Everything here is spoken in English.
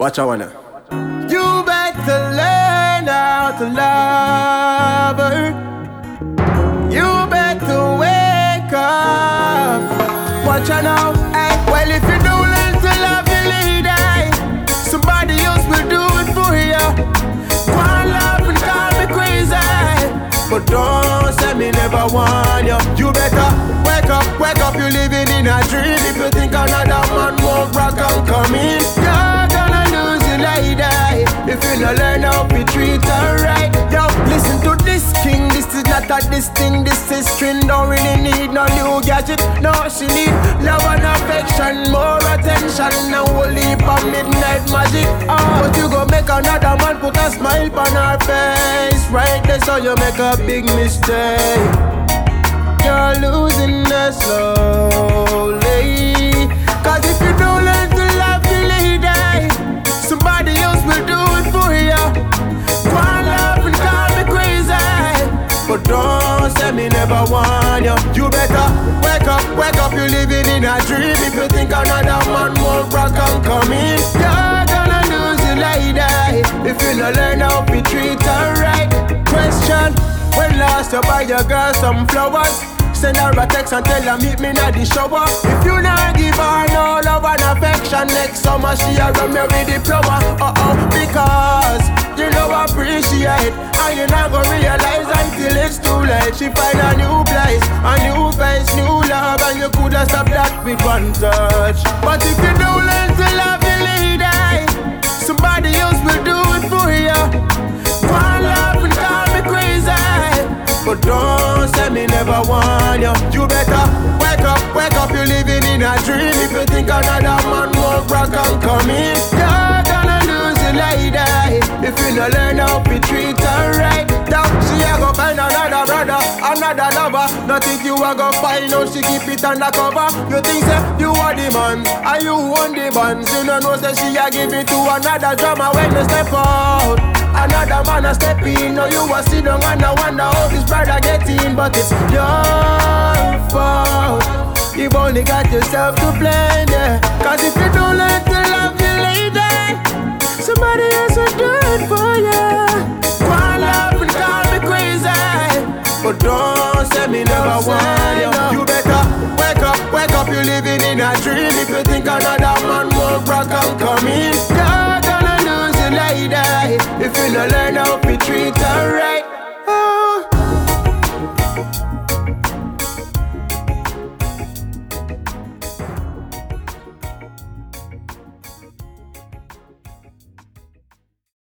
Watch out now. You better learn how to love her. You better wake up. Watch out now. Hey, well, if you don't learn to love your lady, somebody else will do it for you. Go on, love and call me crazy. But don't say me never want you. You better wake up, wake up. You're living in a dream. If you think another man won't rock Is this thing. This is string. Don't really need no new gadget. No, she need love and affection, more attention. Now we'll leap on midnight magic. Oh, but you go make another man put a smile on her face. Right there, so you make a big mistake. You're losing her slowly. Never want you. You better wake up, wake up. You're living in a dream. If you think another man won't rock and come in, you're gonna lose your lady. If you no learn how to treat her right. Question: When last you buy your girl some flowers? Send her a text and tell her meet me at the shower. If you not give her no love and affection, next summer she a run me with the flower. Uh oh, because you know I appreciate, and you not gonna realize it's too late. She find a new place, a new face, new love, and you coulda stopped that with one touch. But if you don't learn to love your lady, somebody else will do it for you. One love and call me crazy. But don't say me never want you. You better wake up, wake up. You're living in a dream. If you think another man won't rock and come in, you're gonna lose your lady. If you no learn how to treat her right, now another lover. Nothing you a go find out she keep it undercover. You think say you are the man, and you own the bands. You don't know say she a give it to another drama when you step out. Another man a step in, now you a sit down and I wonder how this brother get in, but it's your fault. You've only got yourself to blame, yeah. Cause if me never want you. You better wake up, wake up. You're living in a dream. If you think another man won't rock and come in, you're gonna lose your lady. If you no learn how to treat her right.